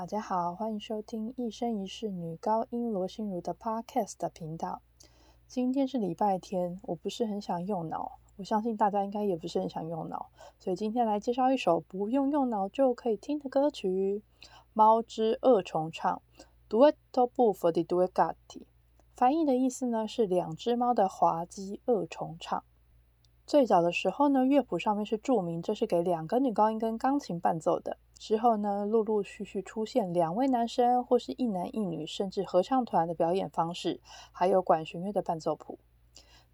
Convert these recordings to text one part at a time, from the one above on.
大家好，欢迎收听一生一世女高音罗心如的 Podcast 频道。今天是礼拜天，我不是很想用脑，我相信大家应该也不是很想用脑，所以今天来介绍一首不用用脑就可以听的歌曲《猫之二重唱》（Duetto buffo di due gatti）。翻译的意思呢是两只猫的滑稽二重唱。最早的时候呢，乐谱上面是注明这是给两个女高音跟钢琴伴奏的。之后呢，陆陆续续出现两位男生或是一男一女，甚至合唱团的表演方式，还有管弦乐的伴奏谱。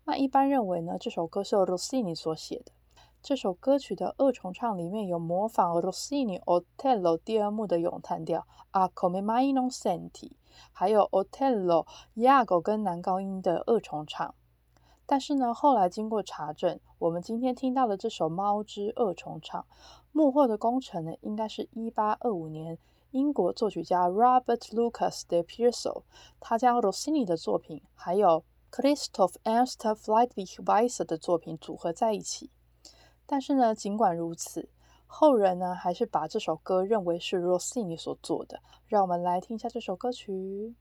那一般认为呢，这首歌是 Rossini 所写的。这首歌曲的二重唱里面有模仿 Rossini Otello 第二幕的咏叹调 A come mai non senti，还有 Otello Iago 跟男高音的二重唱。但是呢，后来经过查证，我们今天听到的这首《猫之二重唱》，幕后的功臣呢，应该是一八二五年英国作曲家 Robert Lucas de Pierso，他将 Rossini 的作品还有 Christoph Ernst Friedrich Weiss 的作品组合在一起。但是呢，尽管如此，后人呢还是把这首歌认为是 Rossini 所做的。让我们来听一下这首歌曲。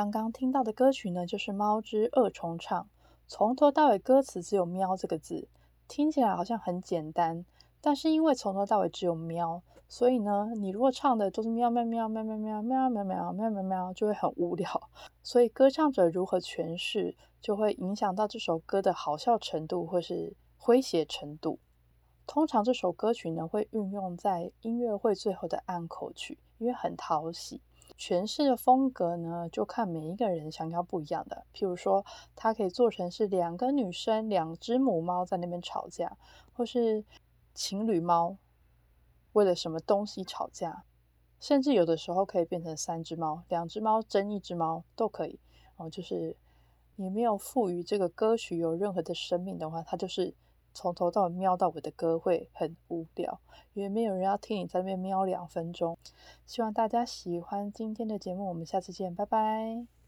刚刚听到的歌曲呢，就是《猫之二重唱》，从头到尾歌词只有“喵”这个字，听起来好像很简单，但是因为从头到尾只有“喵”，所以呢，你如果唱的都是“喵喵喵喵喵喵喵喵喵喵喵喵”，就会很无聊。所以歌唱者如何诠释，就会影响到这首歌的好笑程度或是诙谐程度。通常这首歌曲呢，会运用在音乐会最后的暗口曲，因为很讨喜。诠释的风格呢，就看每一个人想要不一样的。譬如说，它可以做成是两个女生、两只母猫在那边吵架，或是情侣猫为了什么东西吵架，甚至有的时候可以变成三只猫、两只猫争一只猫都可以。哦，就是你没有赋予这个歌曲有任何的生命的话，它就是。从头到尾喵到尾的歌会很无聊，因为没有人要听你在那边喵两分钟。希望大家喜欢今天的节目，我们下次见，拜拜。